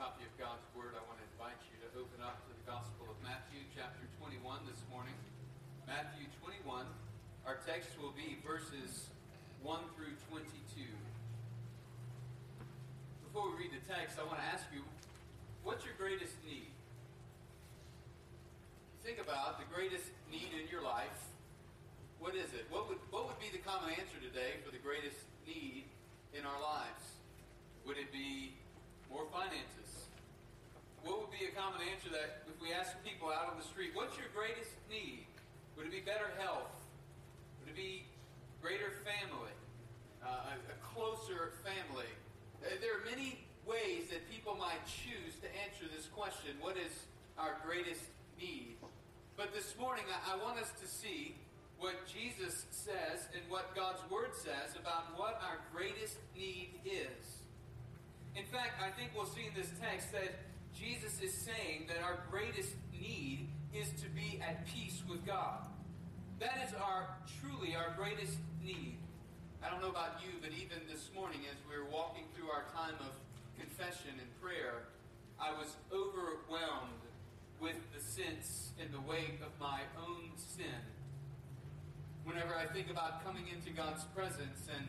copy of God's Word, I want to invite you to open up to the Gospel of Matthew, chapter 21 this morning. Matthew 21. Our text will be verses 1 through 22. Before we read the text, I want to ask you, what's your greatest need? Think about the greatest need in your life. What is it? What would, what would be the common answer today for the greatest need in our lives? Would it be more finances? Be a common answer that if we ask people out on the street, what's your greatest need? Would it be better health? Would it be greater family? Uh, a, closer family? There are many ways that people might choose to answer this question what is our greatest need? But this morning, I, I want us to see what Jesus says and what God's Word says about what our greatest need is. In fact, I think we'll see in this text that Jesus is saying that our greatest need is to be at peace with God. That is our truly our greatest need. I don't know about you, but even this morning as we were walking through our time of confession and prayer, I was overwhelmed with the sense and the weight of my own sin whenever I think about coming into God's presence and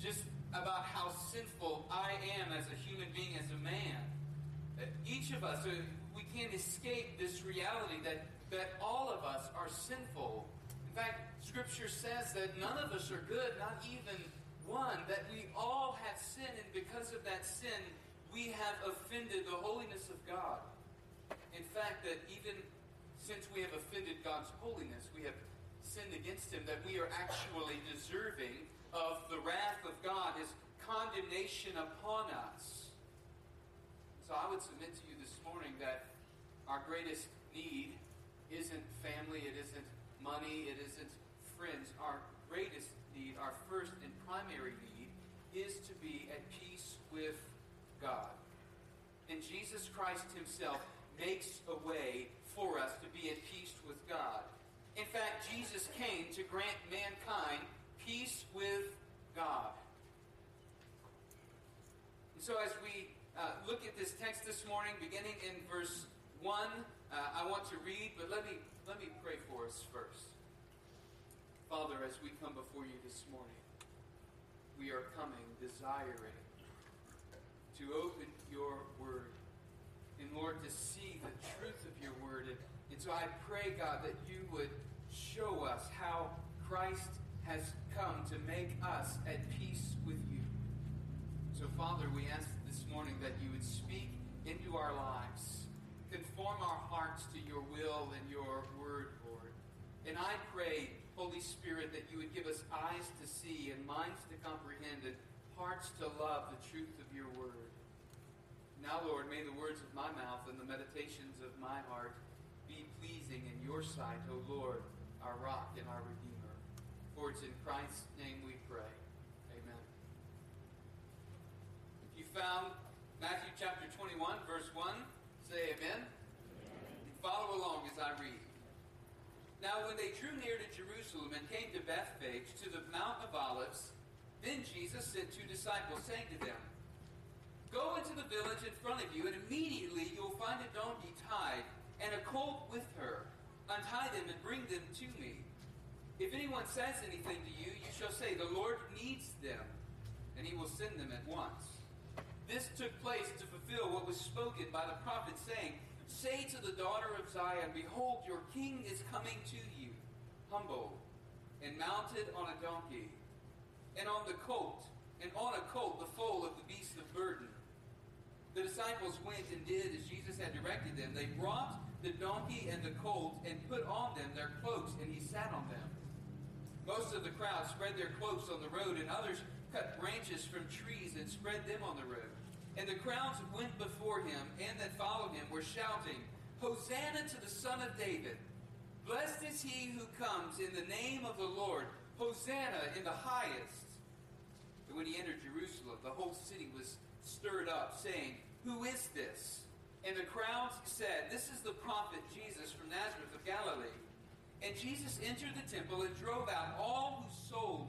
just about how sinful I am as a human being, as a man. Each of us, we can't escape this reality that, that all of us are sinful. In fact, Scripture says that none of us are good, not even one, that we all have sinned, and because of that sin, we have offended the holiness of God. In fact, that even since we have offended God's holiness, we have sinned against him, that we are actually deserving of the wrath of God, his condemnation upon us. So I would submit to you this morning that our greatest need isn't family, it isn't money, it isn't friends. Our greatest need, our first and primary need, is to be at peace with God. And Jesus Christ Himself makes a way for us to be at peace with God. In fact, Jesus came to grant mankind peace with God. And so, as we uh, look at this text this morning, beginning in verse 1, uh, I want to read, but let me, let me pray for us first. Father, as we come before you this morning, we are coming desiring to open your word and Lord, to see the truth of your word. And, and so I pray, God, that you would show us how Christ has come to make us at peace with you. So, Father, we ask this morning that you would speak into our lives, conform our hearts to your will and your word, Lord. And I pray, Holy Spirit, that you would give us eyes to see and minds to comprehend and hearts to love the truth of your word. Now, Lord, may the words of my mouth and the meditations of my heart be pleasing in your sight, O Lord, our rock and our redeemer. For it's in Christ's name we pray. Amen. If you found Matthew chapter 21, verse 1, say amen. amen. Follow along as I read. Now, when they drew near to Jerusalem and came to Bethphage, to the Mount of Olives, then Jesus sent two disciples, saying to them, Go into the village in front of you, and immediately you'll find a donkey tied and a colt with her. Untie them and bring them to me. If anyone says anything to you, you shall say, The Lord needs them, and he will send them at once. This took place to fulfill what was spoken by the prophet, saying, Say to the daughter of Zion, Behold, your king is coming to you, humble and mounted on a donkey, and on the colt, and on a colt the foal of the beast of burden. The disciples went and did as Jesus had directed them. They brought the donkey and the colt and put on them their cloaks, and he sat on them. Most of the crowd spread their cloaks on the road, and others cut branches from trees and spread them on the road. And the crowds went before him and that followed him were shouting, Hosanna to the Son of David! Blessed is he who comes in the name of the Lord! Hosanna in the highest! And when he entered Jerusalem, the whole city was stirred up, saying, Who is this? And the crowds said, This is the prophet Jesus from Nazareth of Galilee. And Jesus entered the temple and drove out all who sold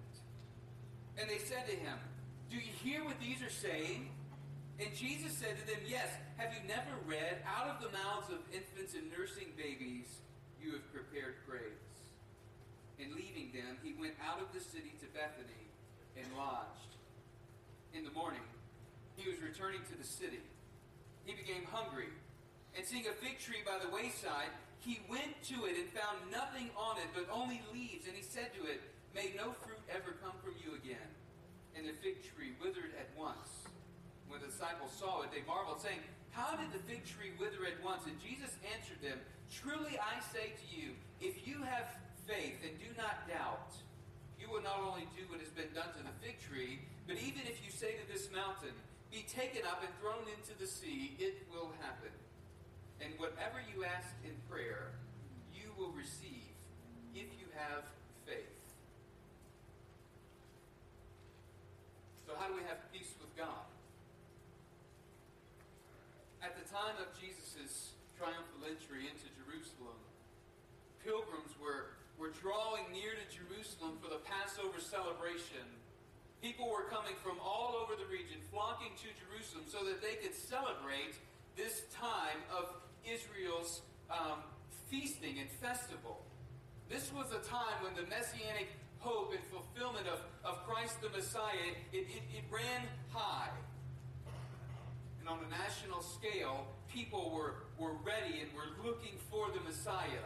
And they said to him, Do you hear what these are saying? And Jesus said to them, Yes, have you never read, Out of the mouths of infants and nursing babies, you have prepared praise? And leaving them, he went out of the city to Bethany and lodged. In the morning, he was returning to the city. He became hungry, and seeing a fig tree by the wayside, he went to it and found nothing on it but only leaves. And he said to it, May no fruit ever come from you again. And the fig tree withered at once. When the disciples saw it, they marveled, saying, How did the fig tree wither at once? And Jesus answered them, Truly I say to you, if you have faith and do not doubt, you will not only do what has been done to the fig tree, but even if you say to this mountain, Be taken up and thrown into the sea, it will happen. And whatever you ask in prayer, you will receive if you have faith. So, how do we have peace with God? At the time of Jesus' triumphal entry into Jerusalem, pilgrims were, were drawing near to Jerusalem for the Passover celebration. People were coming from all over the region, flocking to Jerusalem so that they could celebrate this time of Israel's um, feasting and festival. This was a time when the messianic hope and fulfillment of, of Christ the Messiah, it, it, it ran high. And on a national scale, people were, were ready and were looking for the Messiah.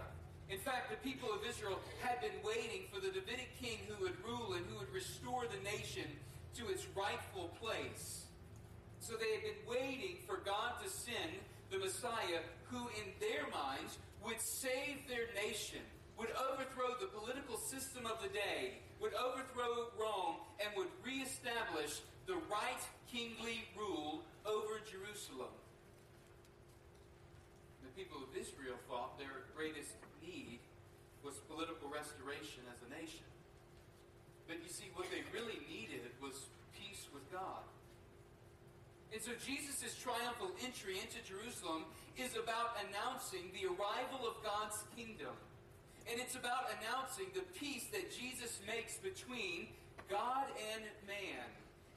In fact, the people of Israel had been waiting for the Davidic king who would rule and who would restore the nation to its rightful place. So they had been waiting for God to send the Messiah who, in their minds, would save their nation, would overthrow the political system of the day, would overthrow Rome, and would reestablish the right kingly rule over Jerusalem. The people of Israel thought their greatest need was political restoration as a nation. But you see, what they really needed was peace with God. And so Jesus' triumphal entry into Jerusalem is about announcing the arrival of God's kingdom. And it's about announcing the peace that Jesus makes between God and man.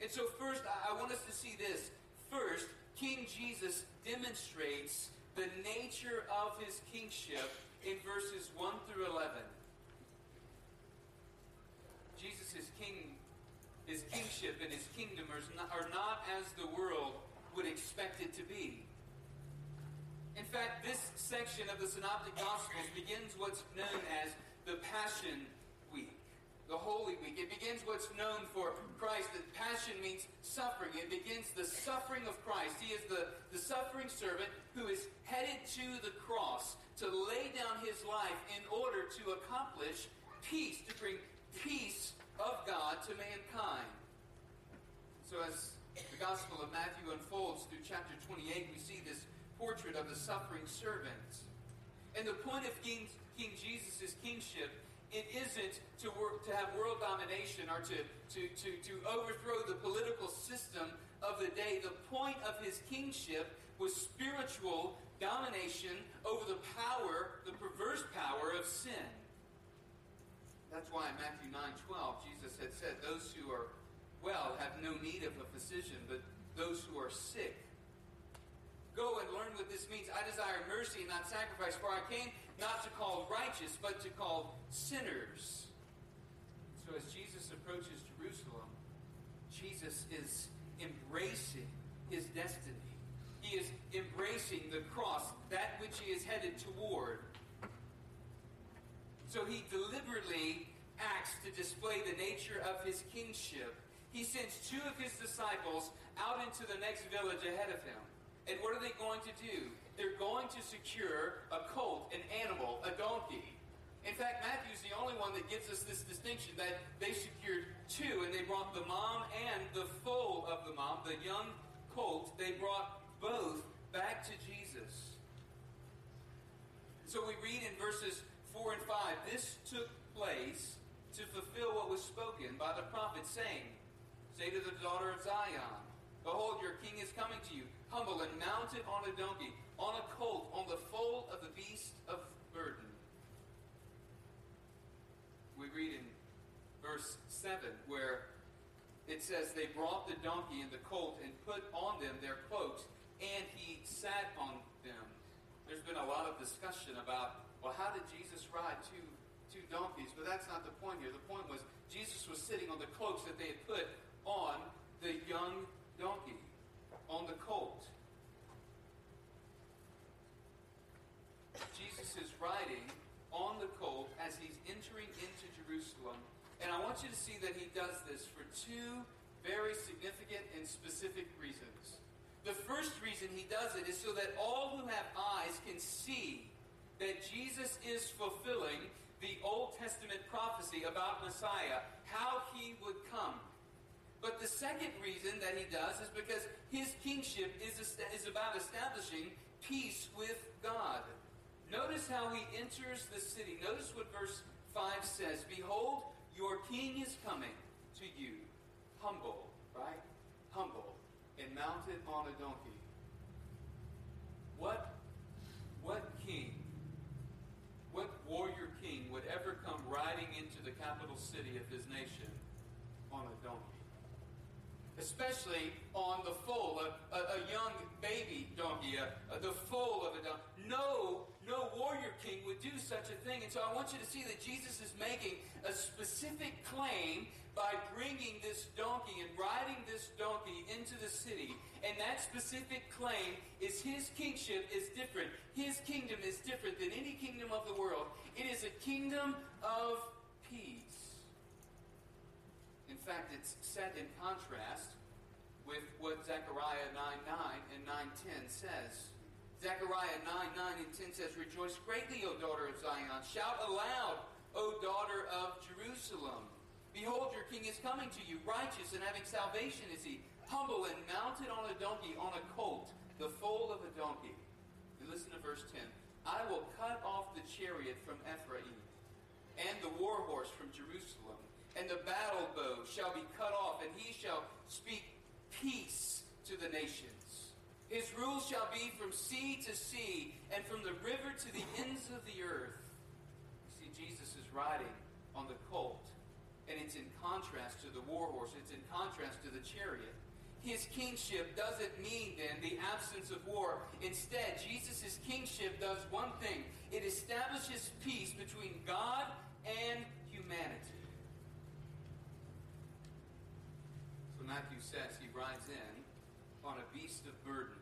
And so, first, I want us to see this. First, King Jesus demonstrates the nature of his kingship in verses 1 through 11. Jesus' is king, his kingship and his kingdom are not, are not as the world would expect it to be. In fact, this section of the Synoptic Gospels begins what's known as the Passion Week, the Holy Week. It begins what's known for Christ. That passion means suffering. It begins the suffering of Christ. He is the, the suffering servant who is headed to the cross to lay down his life in order to accomplish peace, to bring peace of God to mankind. So as the Gospel of Matthew unfolds through chapter 28, we see this portrait of the suffering servant. And the point of King, King Jesus' kingship, it isn't to work to have world domination or to, to, to, to overthrow the political system of the day. The point of his kingship was spiritual domination over the power, the perverse power of sin. That's why in Matthew 9 12, Jesus had said, Those who are well have no need of a physician, but those who are sick. Go and learn what this means. I desire mercy not sacrifice, for I came not to call righteous, but to call sinners. So as Jesus approaches Jerusalem, Jesus is embracing his destiny. He is embracing the cross, that which he is headed toward. So he deliberately acts to display the nature of his kingship. He sends two of his disciples out into the next village ahead of him. And what are they going to do? They're going to secure a colt, an animal, a donkey. In fact, Matthew's the only one that gives us this distinction that they secured two, and they brought the mom and the foal of the mom, the young colt. They brought both back to Jesus. So we read in verses 4 and 5 this took place to fulfill what was spoken by the prophet, saying, Say to the daughter of Zion, Behold, your king is coming to you, humble and mounted on a donkey, on a colt, on the foal of the beast of burden. We read in verse 7 where it says, They brought the donkey and the colt and put on them their cloaks, and he sat on them. There's been a lot of discussion about, well, how did Jesus ride two, two donkeys? But that's not the point here. The point was Jesus was sitting on the cloaks that they had put on the young donkey, on the colt. Jesus is riding on the colt as he's entering into Jerusalem. And I want you to see that he does this for two very significant and specific reasons. The first reason he does it is so that all who have eyes can see that Jesus is fulfilling the Old Testament prophecy about Messiah, how he would come. But the second reason that he does is because his kingship is, is about establishing peace with God. Notice how he enters the city. Notice what verse 5 says Behold, your king is coming to you, humble, right? Humble, and mounted on a donkey. What, what king, what warrior king would ever come riding into the capital city of his nation? Especially on the foal, a, a, a young baby donkey, a, the foal of a donkey. No, no warrior king would do such a thing. And so I want you to see that Jesus is making a specific claim by bringing this donkey and riding this donkey into the city. And that specific claim is his kingship is different. His kingdom is different than any kingdom of the world. It is a kingdom of peace fact, it's set in contrast with what Zechariah 9 9 and 9 10 says. Zechariah 9 9 and 10 says, Rejoice greatly, O daughter of Zion. Shout aloud, O daughter of Jerusalem. Behold, your king is coming to you, righteous and having salvation is he, humble and mounted on a donkey, on a colt, the foal of a donkey. And listen to verse 10. I will cut off the chariot from Ephraim and the war horse from Jerusalem and the battle bow shall be cut off, and he shall speak peace to the nations. His rule shall be from sea to sea, and from the river to the ends of the earth. You see, Jesus is riding on the colt, and it's in contrast to the war horse, it's in contrast to the chariot. His kingship doesn't mean then the absence of war. Instead, Jesus' kingship does one thing it establishes peace between God and humanity. Matthew says he rides in on a beast of burden.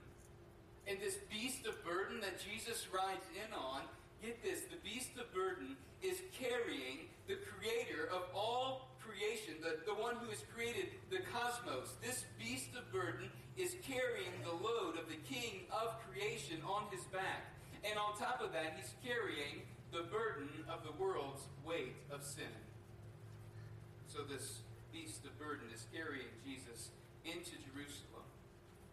And this beast of burden that Jesus rides in on, get this, the beast of burden is carrying the creator of all creation, the, the one who has created the cosmos. This beast of burden is carrying the load of the king of creation on his back. And on top of that, he's carrying the burden of the world's weight of sin. So this beast of burden is carrying Jesus into Jerusalem.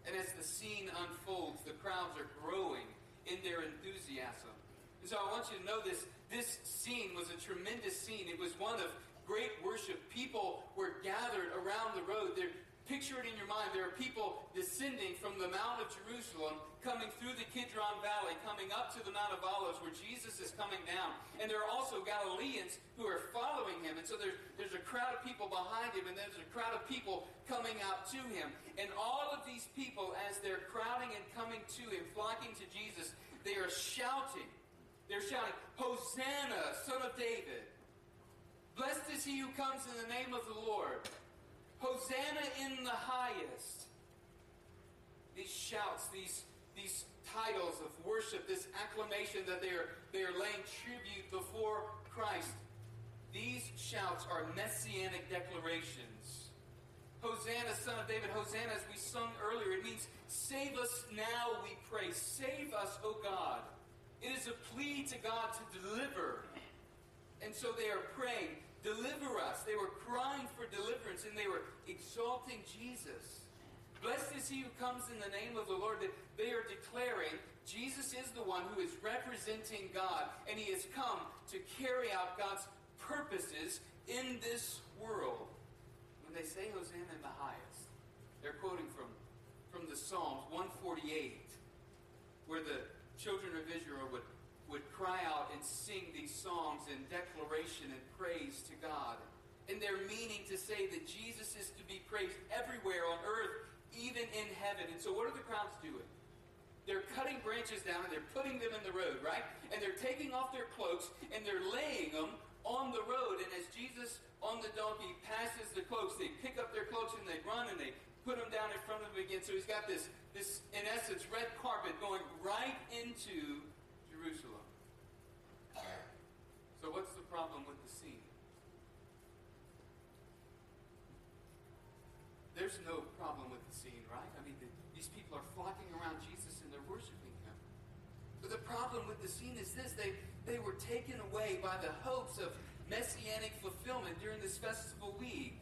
And as the scene unfolds, the crowds are growing in their enthusiasm. And so I want you to know this this scene was a tremendous scene. It was one of great worship. People were gathered around the road. They're Picture it in your mind. There are people descending from the Mount of Jerusalem, coming through the Kidron Valley, coming up to the Mount of Olives where Jesus is coming down. And there are also Galileans who are. And so there's, there's a crowd of people behind him, and there's a crowd of people coming out to him. And all of these people, as they're crowding and coming to him, flocking to Jesus, they are shouting. They're shouting, Hosanna, son of David. Blessed is he who comes in the name of the Lord. Hosanna in the highest. These shouts, these, these titles of worship, this acclamation that they are, they are laying tribute before Christ, these shouts are messianic declarations. Hosanna, son of David, Hosanna, as we sung earlier, it means save us now, we pray. Save us, O God. It is a plea to God to deliver And so they are praying, Deliver us. They were crying for deliverance and they were exalting Jesus. Blessed is he who comes in the name of the Lord. That they are declaring Jesus is the one who is representing God and he has come to carry out God's purposes in this world. When they say Hosanna in the highest, they're quoting from, from the Psalms 148, where the children of Israel would would cry out and sing these songs in declaration and praise to God. And they're meaning to say that Jesus is to be praised everywhere on earth, even in heaven. And so what are the crowds doing? They're cutting branches down and they're putting them in the road, right? And they're taking off their cloaks and they're laying them on the road. And as Jesus on the donkey passes the cloaks, they pick up their cloaks and they run and they put them down in front of him again. So he's got this, this in essence, red carpet going right into Jerusalem. So what's the problem with the scene? There's no problem with the scene, right? I mean, the, these people are flocking around Jesus and they're worshiping him. But the problem with the scene is this they, they were taken away by the hopes of messianic fulfillment during this festival week.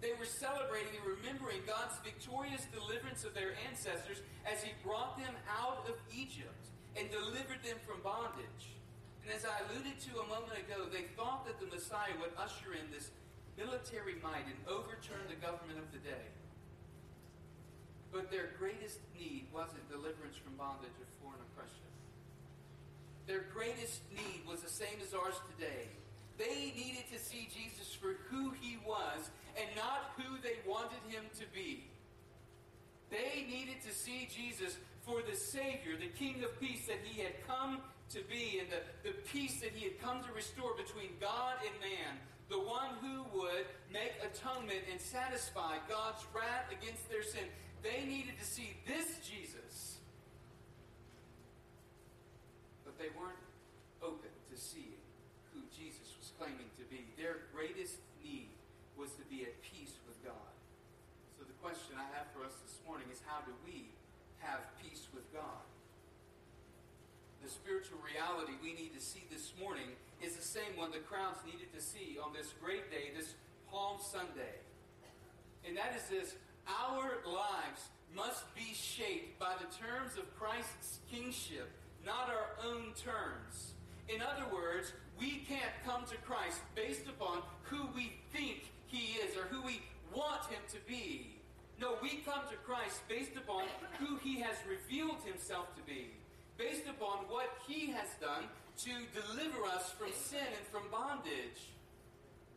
They were celebrating and remembering God's victorious deliverance of their ancestors as He brought them out of Egypt and delivered them from bondage. And as I alluded to a moment ago, they thought that the Messiah would usher in this military might and overturn the government of the day. But their greatest need wasn't deliverance from bondage or foreign oppression. Their greatest need was the same as ours today. They needed to see Jesus for who he was and not who they wanted him to be. They needed to see Jesus for the Savior, the King of Peace that he had come to be and the, the peace that he had come to restore between God and man. The one who would make atonement and satisfy God's wrath against their sin. They needed to see this Jesus. But they weren't open to seeing who Jesus was claiming to be. Their greatest need was to be at peace with God. So the question I have for us this morning is how do we have peace with God? the spiritual reality we need to see this morning is the same one the crowds needed to see on this great day, this Palm Sunday. And that is this our lives must be shaped by the terms of Christ's kingship, not our own terms. In other words, we can't come to Christ based upon who we think he is or who we want him to be. No, we come to Christ based upon who he has revealed himself to be based upon what he has done to deliver us from sin and from bondage.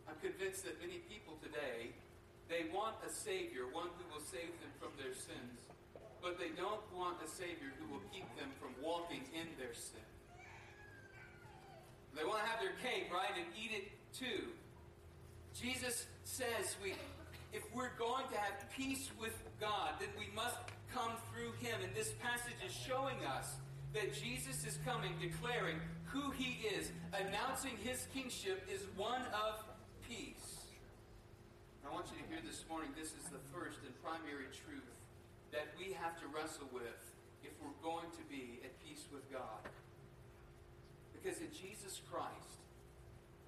I'm convinced that many people today, they want a Savior, one who will save them from but they don't want a Savior who will keep them from walking in their sin. They want to have their cake, right, and eat it too. Jesus says we, if we're going to have peace with God, then we must come through Him. And this passage is showing us that Jesus is coming, declaring who he is, announcing his kingship is one of peace. I want you to hear this morning this is the first and primary truth that we have to wrestle with if we're going to be at peace with God. Because in Jesus Christ,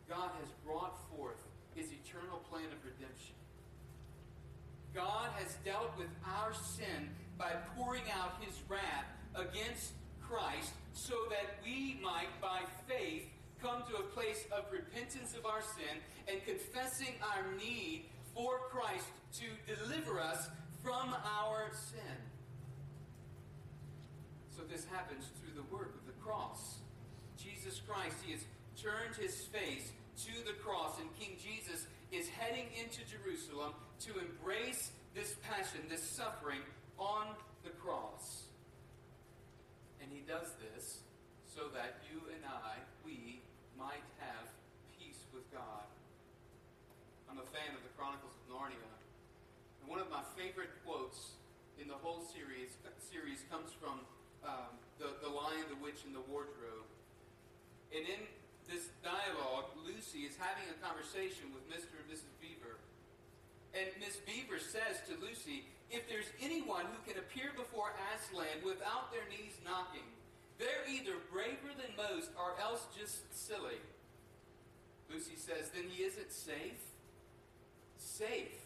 God has brought forth his eternal plan of redemption. God has dealt with our sin by pouring out his wrath against Christ so that we might, by faith, come to a place of repentance of our sin and confessing our need for Christ to deliver us from our sin. So this happens through the work of the cross. Jesus Christ, he has turned his face to the cross, and King Jesus is heading into Jerusalem to embrace this passion, this suffering on the cross. And he does this so that you and I, we, might have peace with God. I'm a fan of the Chronicles of Narnia. One of my favorite quotes in the whole series, series comes from um, the, the Lion, the Witch, and the Wardrobe. And in this dialogue, Lucy is having a conversation with Mr. and Mrs. Beaver. And Miss Beaver says to Lucy, if there's anyone who can appear before Aslan without their knees knocking, they're either braver than most or else just silly. Lucy says, then he isn't safe? Safe,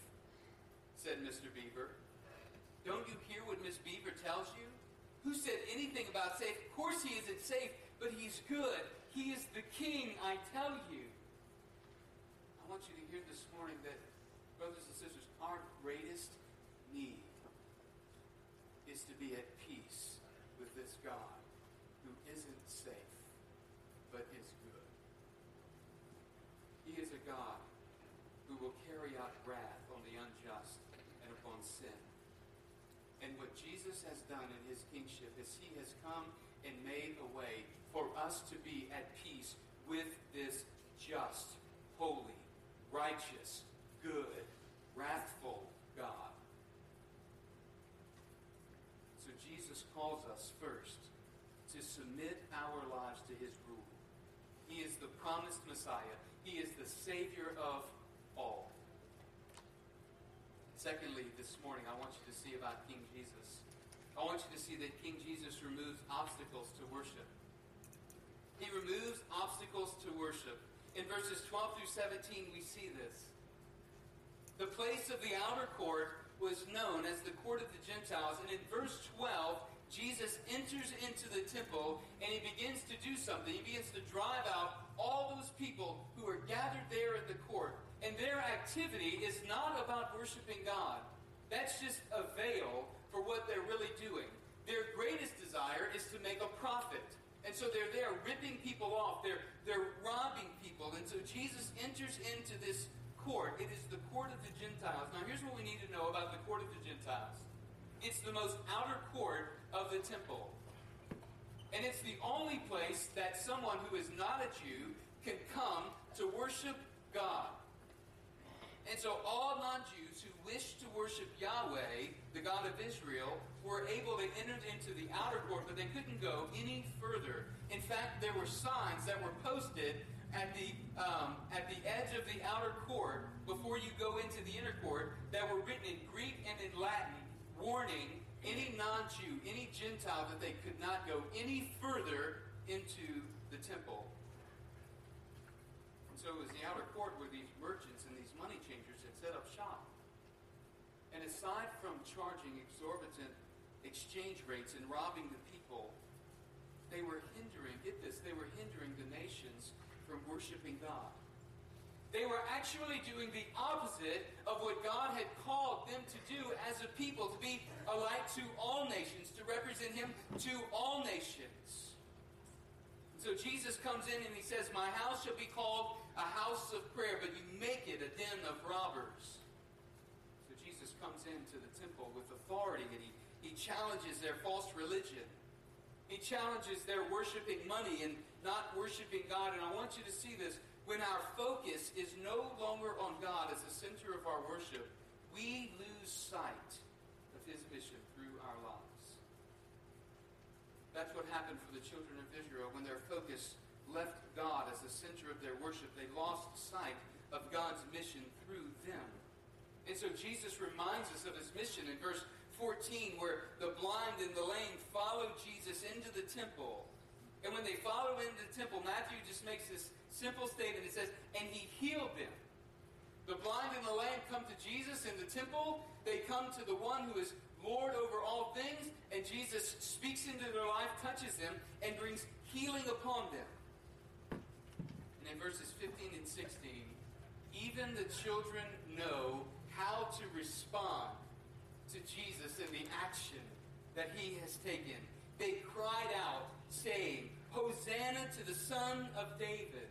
said Mr. Beaver. Don't you hear what Miss Beaver tells you? Who said anything about safe? Of course he isn't safe, but he's good. He is the king, I tell you. I want you to hear this morning that, brothers and sisters, our greatest need is to be at peace with this God who isn't safe, but is good. He is a God who will carry out wrath on the unjust and upon sin. And what Jesus has done in his kingship is he has come and made a way for us to be at peace with this just, holy, righteous, good, wrathful God. So Jesus calls us first to submit our lives to his rule. He is the promised Messiah. He is the Savior of all. Secondly, this morning, I want you to see about King Jesus. I want you to see that King Jesus removes obstacles to worship. He removes obstacles to worship. In verses 12 through 17, we see this. The place of the outer court was known as the court of the Gentiles. And in verse 12, Jesus enters into the temple and he begins to do something. He begins to drive out all those people who are gathered there at the court. And their activity is not about worshiping God. That's just a veil for what they're really doing. Their greatest desire is to make a profit. And so they're there ripping people off. They're, they're robbing people. And so Jesus enters into this court. It is the court of the Gentiles. Now, here's what we need to know about the court of the Gentiles it's the most outer court of the temple. And it's the only place that someone who is not a Jew can come to worship God. And so all non-Jews who wished to worship Yahweh, the God of Israel, were able to enter into the outer court, but they couldn't go any further. In fact, there were signs that were posted at the um, at the edge of the outer court before you go into the inner court that were written in Greek and in Latin, warning any non-Jew, any Gentile, that they could not go any further into the temple. And so it was the outer court where these merchants and these money changers had set up shop. And aside from charging exorbitant exchange rates and robbing the people, they were hindering, get this, they were hindering the nations from worshiping God. They were actually doing the opposite of what God had called them to do as a people, to be a light to all nations, to represent Him to all nations. So Jesus comes in and He says, My house shall be called a house of prayer, but you make it a den of robbers. Comes into the temple with authority and He, he challenges their false religion. He challenges their worshiping money and not worshiping God. And I want you to see this when our focus is no longer on God as the center of our worship, we lose sight of His mission through our lives. That's what happened for the children of Israel when their focus left God as the center of their worship. They lost sight of God's mission through them. And so Jesus reminds us of his mission in verse 14, where the blind and the lame follow Jesus into the temple. And when they follow into the temple, Matthew just makes this simple statement. It says, and he healed them. The blind and the lame come to Jesus in the temple. They come to the one who is Lord over all things, and Jesus speaks into their life, touches them, and brings healing upon them. And in verses 15 and 16, even the children know how to respond to Jesus and the action that he has taken. They cried out, saying, Hosanna to the Son of David.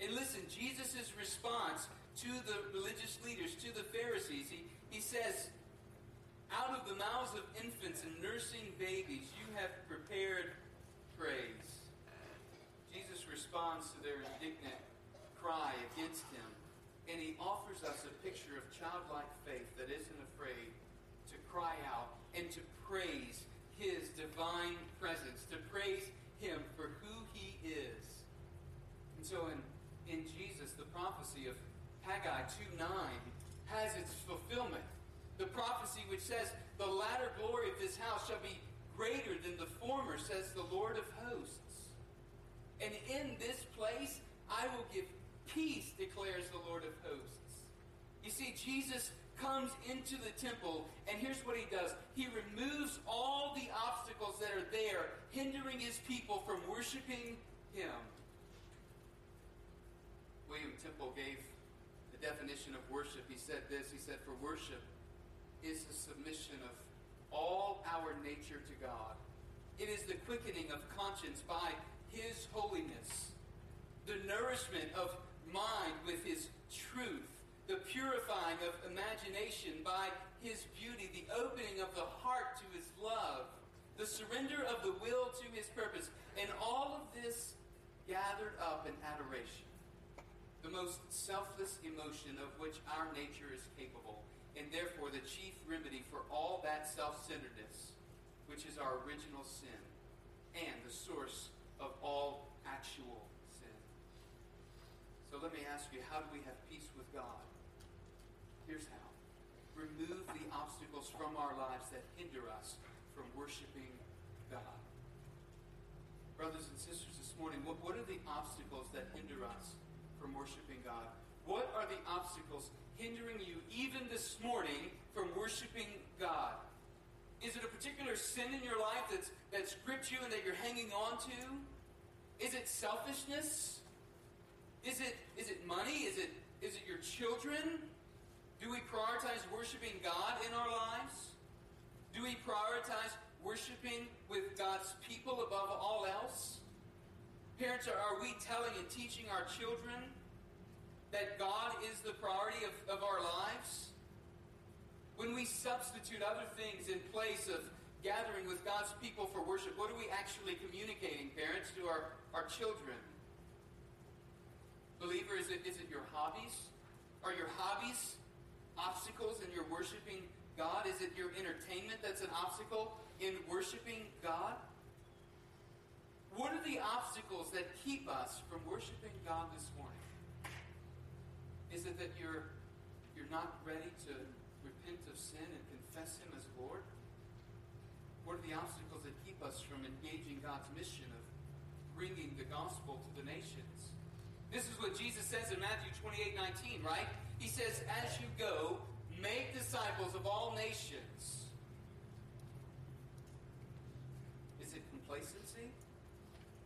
And listen, Jesus' response to the religious leaders, to the Pharisees, he, he says, Out of the mouths of infants and nursing babies, you have prepared praise. Jesus responds to their indignant cry against him, and he offers us a picture of childlike faith that isn't afraid to cry out and to praise his divine presence, to praise him for who he is. And so in in Jesus, the prophecy of Haggai 2 9 has its fulfillment. The prophecy which says, The latter glory of this house shall be greater than the former, says the Lord of hosts. And in this place I will give peace, declares the Lord of hosts. You see, Jesus comes into the temple, and here's what he does He removes all the obstacles that are there, hindering his people from worshiping him. William Temple gave the definition of worship. He said this He said, For worship is the submission of all our nature to God. It is the quickening of conscience by His holiness, the nourishment of mind with His truth, the purifying of imagination by His beauty, the opening of the heart to His love, the surrender of the will to His purpose, and all of this gathered up in adoration the most selfless emotion of which our nature is capable, and therefore the chief remedy for all that self centeredness, which is our original sin and the source of all actual. So let me ask you how do we have peace with God? Here's how remove the obstacles from our lives that hinder us from worshiping God. Brothers and sisters, this morning, what, what are the obstacles that hinder us from worshiping God? What are the obstacles hindering you even this morning from worshiping God? Is it a particular sin in your life that's, that's gripped you and that you're hanging on to? Is it selfishness? Is it, is it money? Is it, is it your children? Do we prioritize worshiping God in our lives? Do we prioritize worshiping with God's people above all else? Parents, are, we telling and teaching our children that God is the priority of, of our lives? When we substitute other things in place of gathering with God's people for worship, what are we actually communicating, parents, to our, our children? Believer, is it, is it your hobbies? Are your hobbies obstacles in your worshiping God? Is it your entertainment that's an obstacle in worshiping God? What are the obstacles that keep us from worshiping God this morning? Is it that you're you're not ready to repent of sin and confess Him as Lord? What are the obstacles that keep us from engaging God's mission of bringing the gospel to the nations? This is what Jesus says in Matthew 28 19, right? He says, As you go, make disciples of all nations. Is it complacency?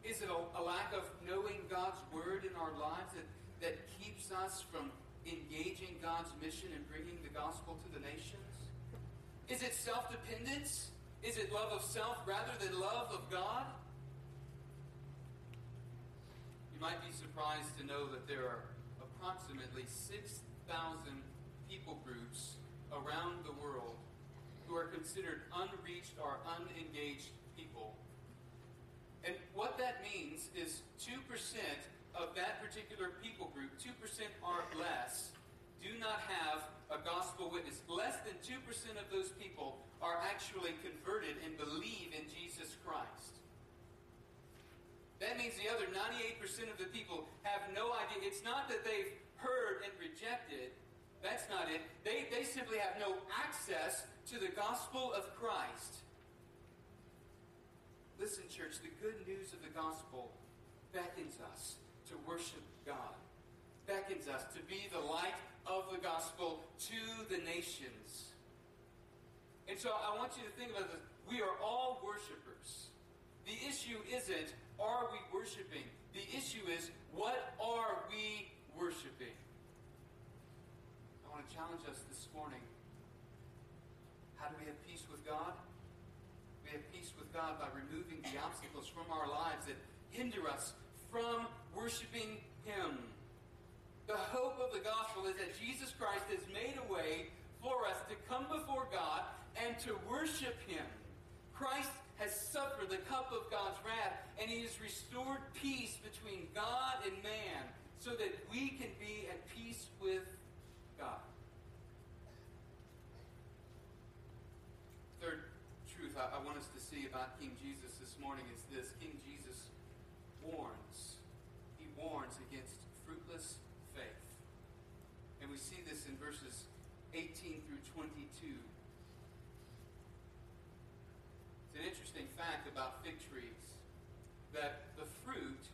Is it a, a lack of knowing God's word in our lives that, that keeps us from engaging God's mission and bringing the gospel to the nations? Is it self dependence? Is it love of self rather than love of God? You might be surprised to know that there are approximately 6,000 people groups around the world who are considered unreached or unengaged people. And what that means is 2% of that particular people group, 2% or less, do not have a gospel witness. Less than 2% of those people are actually converted and believe in Jesus Christ. That means the other 98% of the people have no idea. It's not that they've heard and rejected. That's not it. They, they simply have no access to the gospel of Christ. Listen, church, the good news of the gospel beckons us to worship God, beckons us to be the light of the gospel to the nations. And so I want you to think about this. We are all worshipers. The issue isn't, are we worshiping? The issue is, what are we worshiping? I want to challenge us this morning. How do we have peace with God? We have peace with God by removing the obstacles from our lives that hinder us from worshiping Him. The hope of the gospel is that Jesus Christ has made a way for us to come before God and to worship Him. Christ has suffered the cup of God's wrath, and He has restored peace between God and man so that we can be at peace with God. Third I, I want us to see about King Jesus this morning is this King Jesus warns. He warns against fruitless faith. And we see this in verses 18 through 22. about fig trees that the fruit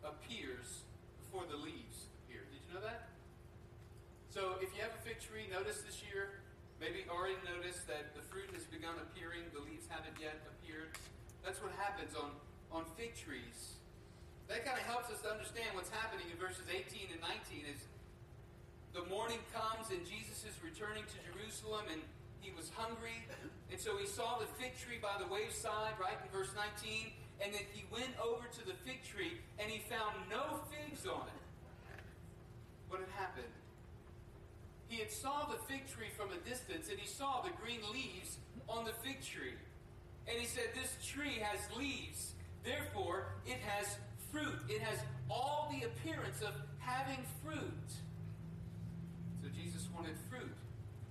appears before the leaves appear. Did you know that? So if you have a fig tree, notice this year, maybe already noticed that the fruit has begun appearing, the leaves haven't yet appeared. That's what happens on, on fig trees. That kind of helps us to understand what's happening in verses 18 and 19 is the morning comes and Jesus is returning to Jerusalem and he was hungry and so he saw the fig tree by the wayside, right in verse 19. And then he went over to the fig tree and he found no figs on it. What had happened? He had saw the fig tree from a distance and he saw the green leaves on the fig tree. And he said, This tree has leaves. Therefore, it has fruit. It has all the appearance of having fruit. So Jesus wanted fruit.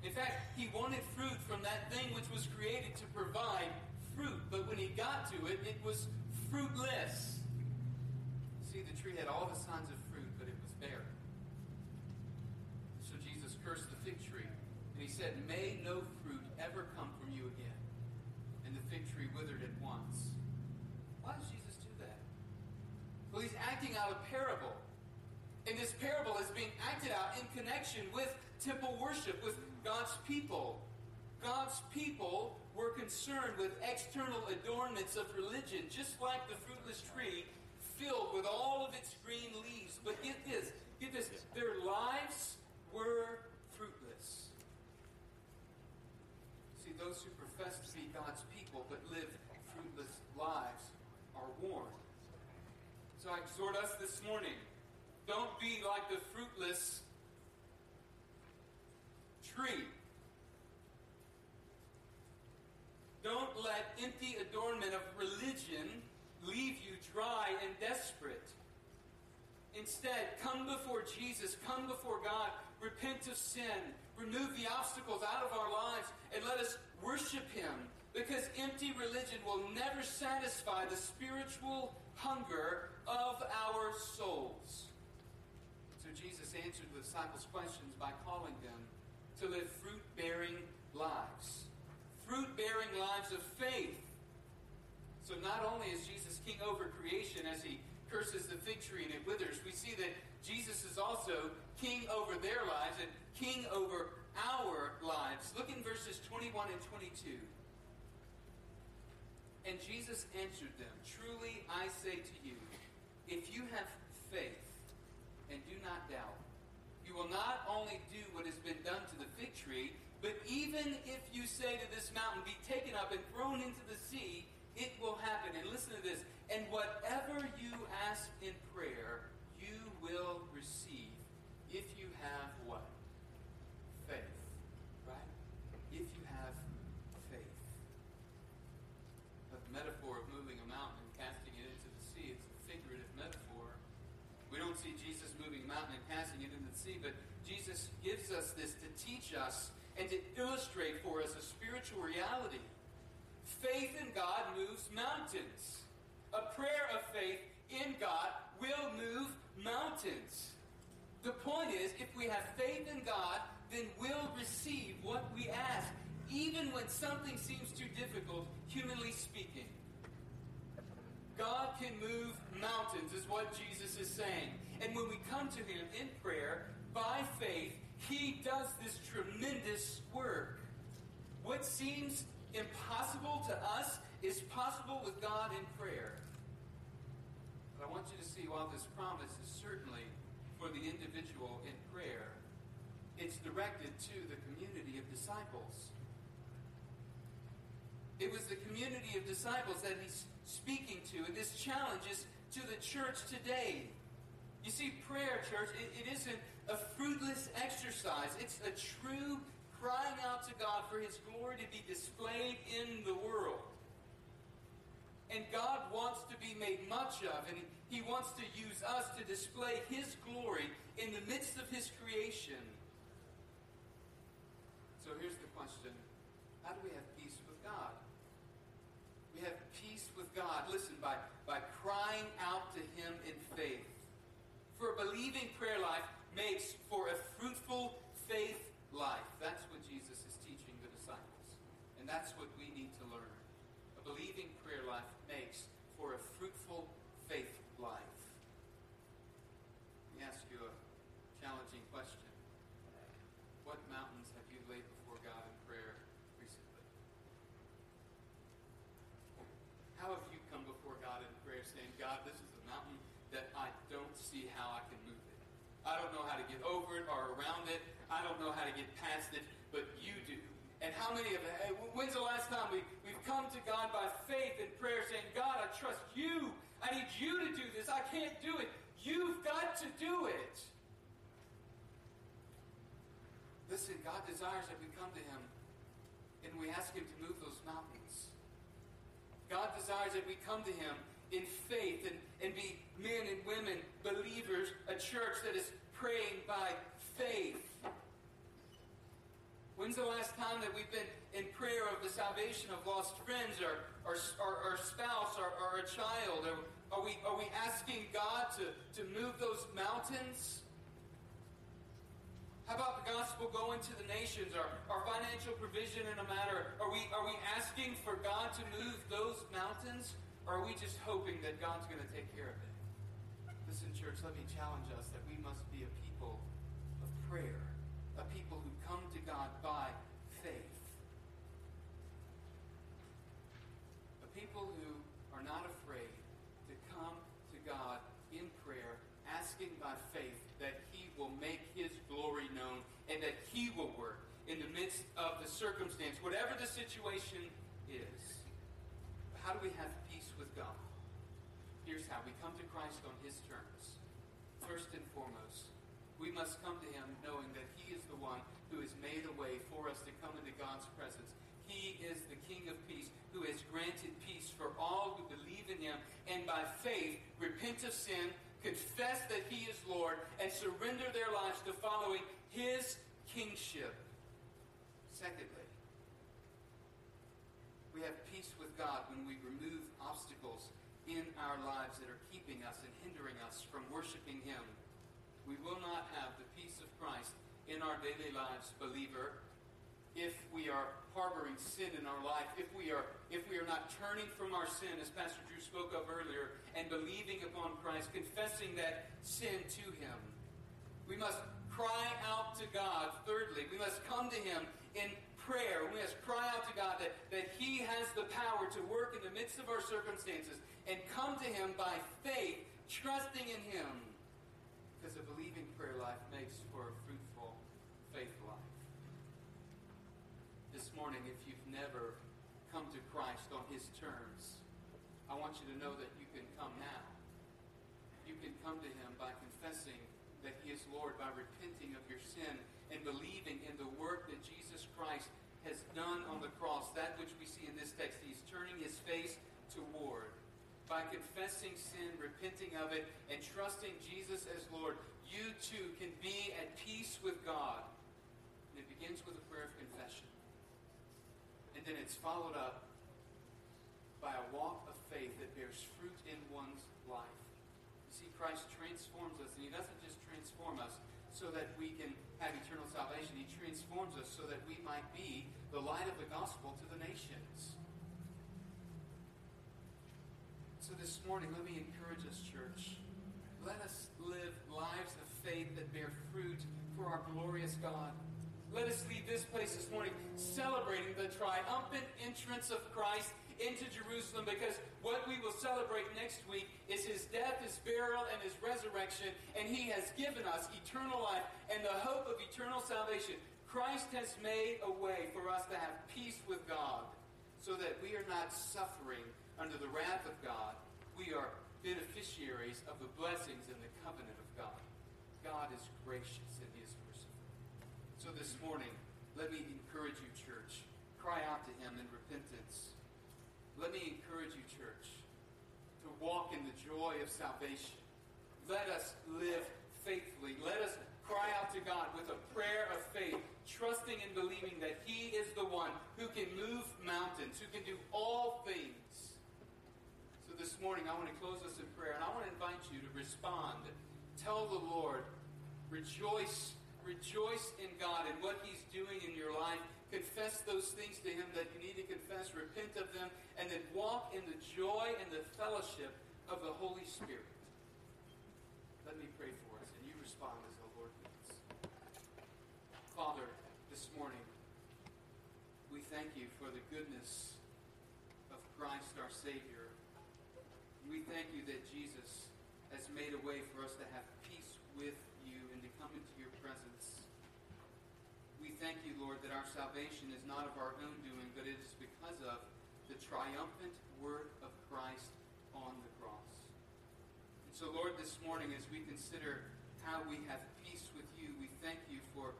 In fact, he wanted fruit from that thing which was created to provide fruit. But when he got to it, it was fruitless. See, the tree had all the signs of fruit, but it was barren. So Jesus cursed the fig tree. And he said, May no fruit ever come from you again. And the fig tree withered at once. Why does Jesus do that? Well, he's acting out a parable. And this parable is being acted out in connection with temple worship, with God's people. God's people were concerned with external adornments of religion, just like the fruitless tree filled with all of its green leaves. But get this, get this, their lives were fruitless. See, those who profess to be God's people but live fruitless lives are warned. So I exhort us this morning don't be like the fruitless tree. Don't let empty adornment of religion leave you dry and desperate. Instead, come before Jesus, come before God, repent of sin, remove the obstacles out of our lives, and let us worship Him. Because empty religion will never satisfy the spiritual hunger of our souls. So Jesus answered the disciples' questions by calling them to live fruit bearing lives. Fruit bearing lives of faith. So not only is Jesus king over creation as he curses the fig tree and it withers, we see that Jesus is also king over their lives and king over our lives. Look in verses 21 and 22. And Jesus answered them, Truly I say to you, if you have faith and do not doubt, will not only do what has been done to the fig tree, but even if you say to this mountain, Be taken up and thrown into the sea, it will happen. And listen to this. And whatever you ask in prayer, you will receive if you have what? Faith. Right? If you have faith. The metaphor of moving a mountain and casting it into the sea, it's a figurative metaphor. We don't see Jesus moving a mountain and casting it into the sea, but Jesus gives us this to teach us and to illustrate for us a spiritual reality. Faith in God moves mountains. A prayer of faith in God will move mountains. The point is, if we have faith in God, then we'll receive what we ask, even when something seems too difficult, humanly speaking. God can move mountains, is what Jesus is saying. And when we come to Him in prayer, by faith, He does this tremendous work. What seems impossible to us is possible with God in prayer. But I want you to see while this promise is certainly for the individual in prayer, it's directed to the community of disciples. It was the community of disciples that he's speaking to, and this challenge is to the church today. You see, prayer, church, it, it isn't a fruitless exercise. It's a true crying out to God for His glory to be displayed in the world. And God wants to be made much of, and He wants to use us to display His glory in the midst of His creation. So here's the question How do we have peace with God? We have peace with God, listen, by, by crying out to Him in faith. For a believing prayer life makes for a fruitful faith life. That's what Jesus is teaching the disciples. And that's what we need to learn. A believing prayer life makes for a fruitful faith life. Let me ask you a challenging question. What God, this is a mountain that I don't see how I can move it. I don't know how to get over it or around it. I don't know how to get past it, but you do. And how many of us, when's the last time we, we've come to God by faith and prayer saying, God, I trust you. I need you to do this. I can't do it. You've got to do it. Listen, God desires that we come to Him and we ask Him to move those mountains. God desires that we come to Him in faith and, and be men and women, believers, a church that is praying by faith. When's the last time that we've been in prayer of the salvation of lost friends or, our or, or spouse or, or, a child? Are, are, we, are we asking God to, to move those mountains? How about the gospel going to the nations or our financial provision in a matter? Are we, are we asking for God to move those mountains? Or are we just hoping that God's going to take care of it? Listen, church, let me challenge us that we must be a people of prayer a people who come to God by faith. A people who are not afraid to come to God in prayer, asking by faith that He will make His glory known and that He will work in the midst of the circumstance, whatever the situation is. How do we have peace with God? Here's how we come to Christ on His terms. First and foremost, we must come to Him knowing that He is the one who has made a way for us to come into God's presence. He is the King of peace who has granted peace for all who believe in Him and by faith repent of sin, confess that He is Lord, and surrender their lives to following His kingship. Secondly, we have peace with God when we remove obstacles in our lives that are keeping us and hindering us from worshiping Him we will not have the peace of Christ in our daily lives, believer, if we are harboring sin in our life, if we are if we are not turning from our sin, as Pastor Drew spoke of earlier, and believing upon Christ, confessing that sin to Him. We must cry out to God. Thirdly, we must come to Him in prayer. We must cry out to God that, that He has the power to work in the midst of our circumstances and come to Him by faith, trusting in Him because a believing prayer life makes for a fruitful faith life. This morning, if you've never come to Christ on His terms, I want you to know that you can come now. You can come to Him by confessing that He is Lord, by repenting of your sin and believing in the work that Jesus Christ has done on the cross. That which we see in this text, He's turning His face toward by confessing sin, repenting of it, and trusting Jesus as Lord, you too can be at peace with God. And it begins with a prayer of confession. And then it's followed up by a walk of faith that bears fruit in one's life. You see, Christ transforms us, and He doesn't just transform us so that we can have eternal salvation. He transforms us so that we might be the light of the gospel to the nations. So this morning, let me encourage us, church. Let us live lives of faith that bear fruit for our glorious God. Let us leave this place this morning celebrating the triumphant entrance of Christ into Jerusalem because what we will celebrate next week is his death, his burial, and his resurrection. And he has given us eternal life and the hope of eternal salvation. Christ has made a way for us to have peace with God so that we are not suffering under the wrath of God, we are beneficiaries of the blessings and the covenant of God. God is gracious and He is merciful. So this morning, let me encourage you, church. Cry out to Him in repentance. Let me encourage you, church, to walk in the joy of salvation. Let us live faithfully. Let us cry out to God with a prayer of faith, trusting and believing that He is the one who can move mountains, who can do all things So this morning, I want to close us in prayer, and I want to invite you to respond. Tell the Lord, rejoice, rejoice in God and what He's doing in your life. Confess those things to Him that you need to confess, repent of them, and then walk in the joy and the fellowship of the Holy Spirit. Let me pray for us, and you respond as the Lord leads. Father, this morning, we thank you for the goodness of Christ our Savior we thank you that Jesus has made a way for us to have peace with you and to come into your presence. We thank you, Lord, that our salvation is not of our own doing, but it is because of the triumphant work of Christ on the cross. And so, Lord, this morning, as we consider how we have peace with you, we thank you for,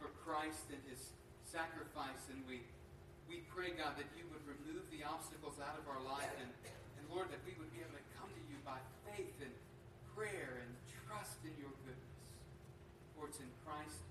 for Christ and his sacrifice, and we, we pray, God, that you would remove the obstacles out of our life, and, and Lord, that we would be able to come to you by faith and prayer and trust in your goodness. For it's in Christ's